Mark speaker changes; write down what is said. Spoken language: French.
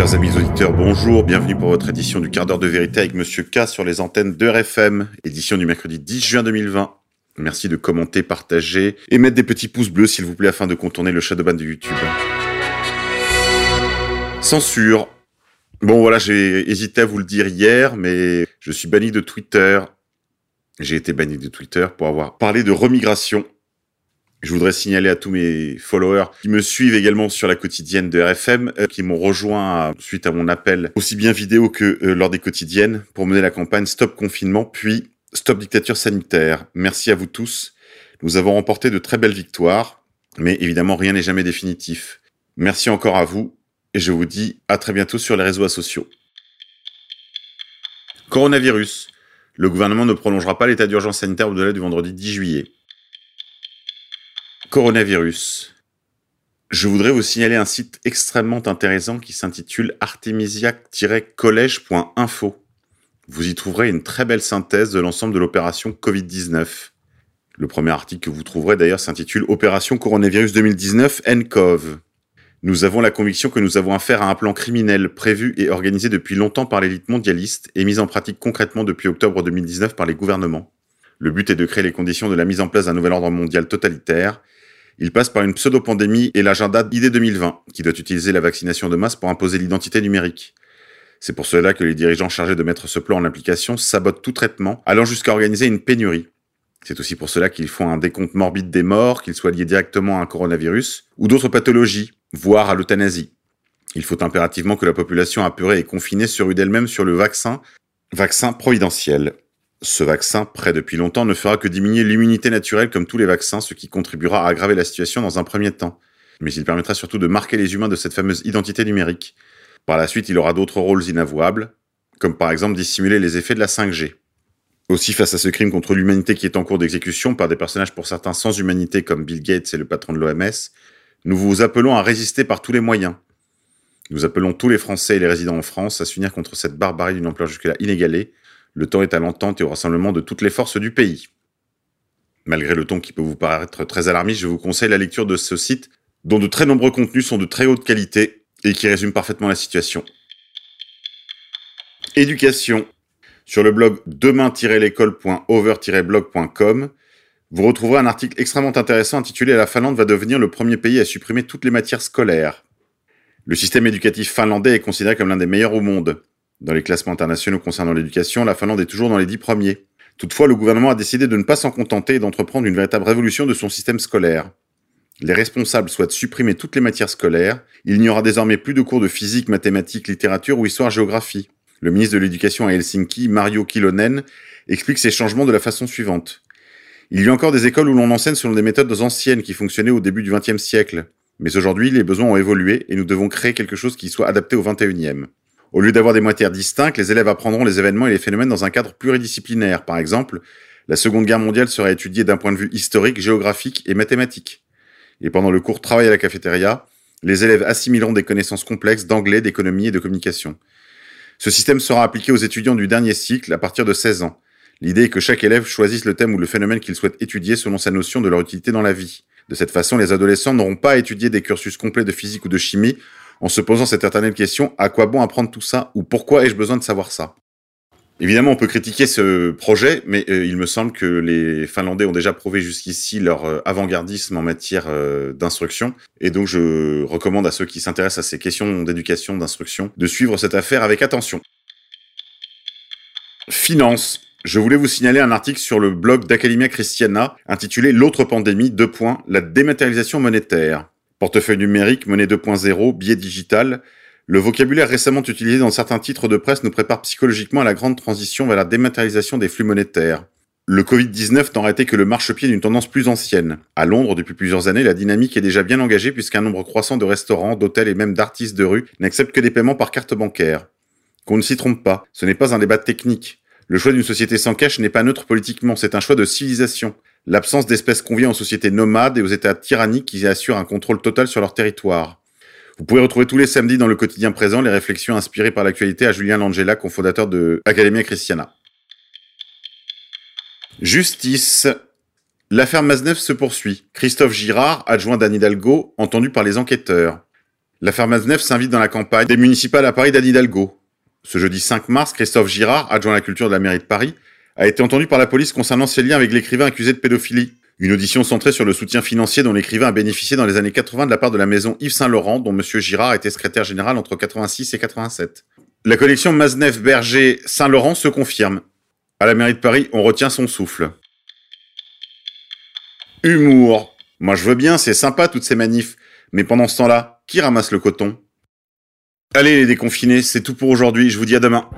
Speaker 1: Chers amis auditeurs, bonjour, bienvenue pour votre édition du quart d'heure de vérité avec Monsieur K sur les antennes de RFM, édition du mercredi 10 juin 2020. Merci de commenter, partager et mettre des petits pouces bleus s'il vous plaît afin de contourner le shadowban de YouTube. Censure. Bon voilà, j'ai hésité à vous le dire hier, mais je suis banni de Twitter. J'ai été banni de Twitter pour avoir parlé de remigration je voudrais signaler à tous mes followers qui me suivent également sur la quotidienne de RFM, euh, qui m'ont rejoint suite à mon appel, aussi bien vidéo que euh, lors des quotidiennes, pour mener la campagne Stop confinement, puis Stop dictature sanitaire. Merci à vous tous. Nous avons remporté de très belles victoires, mais évidemment rien n'est jamais définitif. Merci encore à vous, et je vous dis à très bientôt sur les réseaux sociaux. Coronavirus. Le gouvernement ne prolongera pas l'état d'urgence sanitaire au-delà du vendredi 10 juillet. Coronavirus. Je voudrais vous signaler un site extrêmement intéressant qui s'intitule artemisiac-collège.info. Vous y trouverez une très belle synthèse de l'ensemble de l'opération Covid-19. Le premier article que vous trouverez d'ailleurs s'intitule Opération Coronavirus 2019 NCOV. Nous avons la conviction que nous avons affaire à un plan criminel prévu et organisé depuis longtemps par l'élite mondialiste et mis en pratique concrètement depuis octobre 2019 par les gouvernements. Le but est de créer les conditions de la mise en place d'un nouvel ordre mondial totalitaire il passe par une pseudo-pandémie et l'agenda ID 2020, qui doit utiliser la vaccination de masse pour imposer l'identité numérique. C'est pour cela que les dirigeants chargés de mettre ce plan en application sabotent tout traitement, allant jusqu'à organiser une pénurie. C'est aussi pour cela qu'ils font un décompte morbide des morts, qu'ils soient liés directement à un coronavirus ou d'autres pathologies, voire à l'euthanasie. Il faut impérativement que la population apurée et confinée se rue d'elle-même sur le vaccin, vaccin providentiel. Ce vaccin, prêt depuis longtemps, ne fera que diminuer l'immunité naturelle comme tous les vaccins, ce qui contribuera à aggraver la situation dans un premier temps. Mais il permettra surtout de marquer les humains de cette fameuse identité numérique. Par la suite, il aura d'autres rôles inavouables, comme par exemple dissimuler les effets de la 5G. Aussi, face à ce crime contre l'humanité qui est en cours d'exécution par des personnages pour certains sans humanité comme Bill Gates et le patron de l'OMS, nous vous appelons à résister par tous les moyens. Nous appelons tous les Français et les résidents en France à s'unir contre cette barbarie d'une ampleur jusque-là inégalée le temps est à l'entente et au rassemblement de toutes les forces du pays. Malgré le ton qui peut vous paraître très alarmiste, je vous conseille la lecture de ce site, dont de très nombreux contenus sont de très haute qualité et qui résument parfaitement la situation. Éducation. Sur le blog demain-l'école.over-blog.com, vous retrouverez un article extrêmement intéressant intitulé La Finlande va devenir le premier pays à supprimer toutes les matières scolaires. Le système éducatif finlandais est considéré comme l'un des meilleurs au monde. Dans les classements internationaux concernant l'éducation, la Finlande est toujours dans les dix premiers. Toutefois, le gouvernement a décidé de ne pas s'en contenter et d'entreprendre une véritable révolution de son système scolaire. Les responsables souhaitent supprimer toutes les matières scolaires. Il n'y aura désormais plus de cours de physique, mathématiques, littérature ou histoire-géographie. Le ministre de l'Éducation à Helsinki, Mario Kilonen, explique ces changements de la façon suivante. Il y a encore des écoles où l'on enseigne selon des méthodes anciennes qui fonctionnaient au début du XXe siècle. Mais aujourd'hui, les besoins ont évolué et nous devons créer quelque chose qui soit adapté au XXIe. Au lieu d'avoir des matières distinctes, les élèves apprendront les événements et les phénomènes dans un cadre pluridisciplinaire. Par exemple, la Seconde Guerre mondiale sera étudiée d'un point de vue historique, géographique et mathématique. Et pendant le cours Travail à la cafétéria, les élèves assimileront des connaissances complexes d'anglais, d'économie et de communication. Ce système sera appliqué aux étudiants du dernier cycle à partir de 16 ans. L'idée est que chaque élève choisisse le thème ou le phénomène qu'il souhaite étudier selon sa notion de leur utilité dans la vie. De cette façon, les adolescents n'auront pas à étudier des cursus complets de physique ou de chimie en se posant cette éternelle question, à quoi bon apprendre tout ça ou pourquoi ai-je besoin de savoir ça? Évidemment, on peut critiquer ce projet, mais euh, il me semble que les Finlandais ont déjà prouvé jusqu'ici leur euh, avant-gardisme en matière euh, d'instruction. Et donc, je recommande à ceux qui s'intéressent à ces questions d'éducation, d'instruction, de suivre cette affaire avec attention. Finance. Je voulais vous signaler un article sur le blog d'Academia Christiana intitulé L'autre pandémie, deux points, la dématérialisation monétaire. Portefeuille numérique, monnaie 2.0, biais digital. Le vocabulaire récemment utilisé dans certains titres de presse nous prépare psychologiquement à la grande transition vers la dématérialisation des flux monétaires. Le Covid-19 n'aurait été que le marchepied d'une tendance plus ancienne. À Londres, depuis plusieurs années, la dynamique est déjà bien engagée puisqu'un nombre croissant de restaurants, d'hôtels et même d'artistes de rue n'acceptent que des paiements par carte bancaire. Qu'on ne s'y trompe pas, ce n'est pas un débat technique. Le choix d'une société sans cash n'est pas neutre politiquement, c'est un choix de civilisation. L'absence d'espèces convient aux sociétés nomades et aux États tyranniques qui assurent un contrôle total sur leur territoire. Vous pouvez retrouver tous les samedis dans le quotidien présent les réflexions inspirées par l'actualité à Julien Langella, cofondateur de Academia Christiana. Justice. L'affaire Maznev se poursuit. Christophe Girard, adjoint d'Anne Hidalgo, entendu par les enquêteurs. L'affaire Maznev s'invite dans la campagne des municipales à Paris d'Anne Hidalgo. Ce jeudi 5 mars, Christophe Girard, adjoint à la culture de la mairie de Paris, a été entendu par la police concernant ses liens avec l'écrivain accusé de pédophilie. Une audition centrée sur le soutien financier dont l'écrivain a bénéficié dans les années 80 de la part de la maison Yves Saint-Laurent, dont M. Girard était secrétaire général entre 86 et 87. La collection Maznev-Berger-Saint-Laurent se confirme. À la mairie de Paris, on retient son souffle. Humour. Moi je veux bien, c'est sympa toutes ces manifs. Mais pendant ce temps-là, qui ramasse le coton? Allez les déconfinés, c'est tout pour aujourd'hui, je vous dis à demain.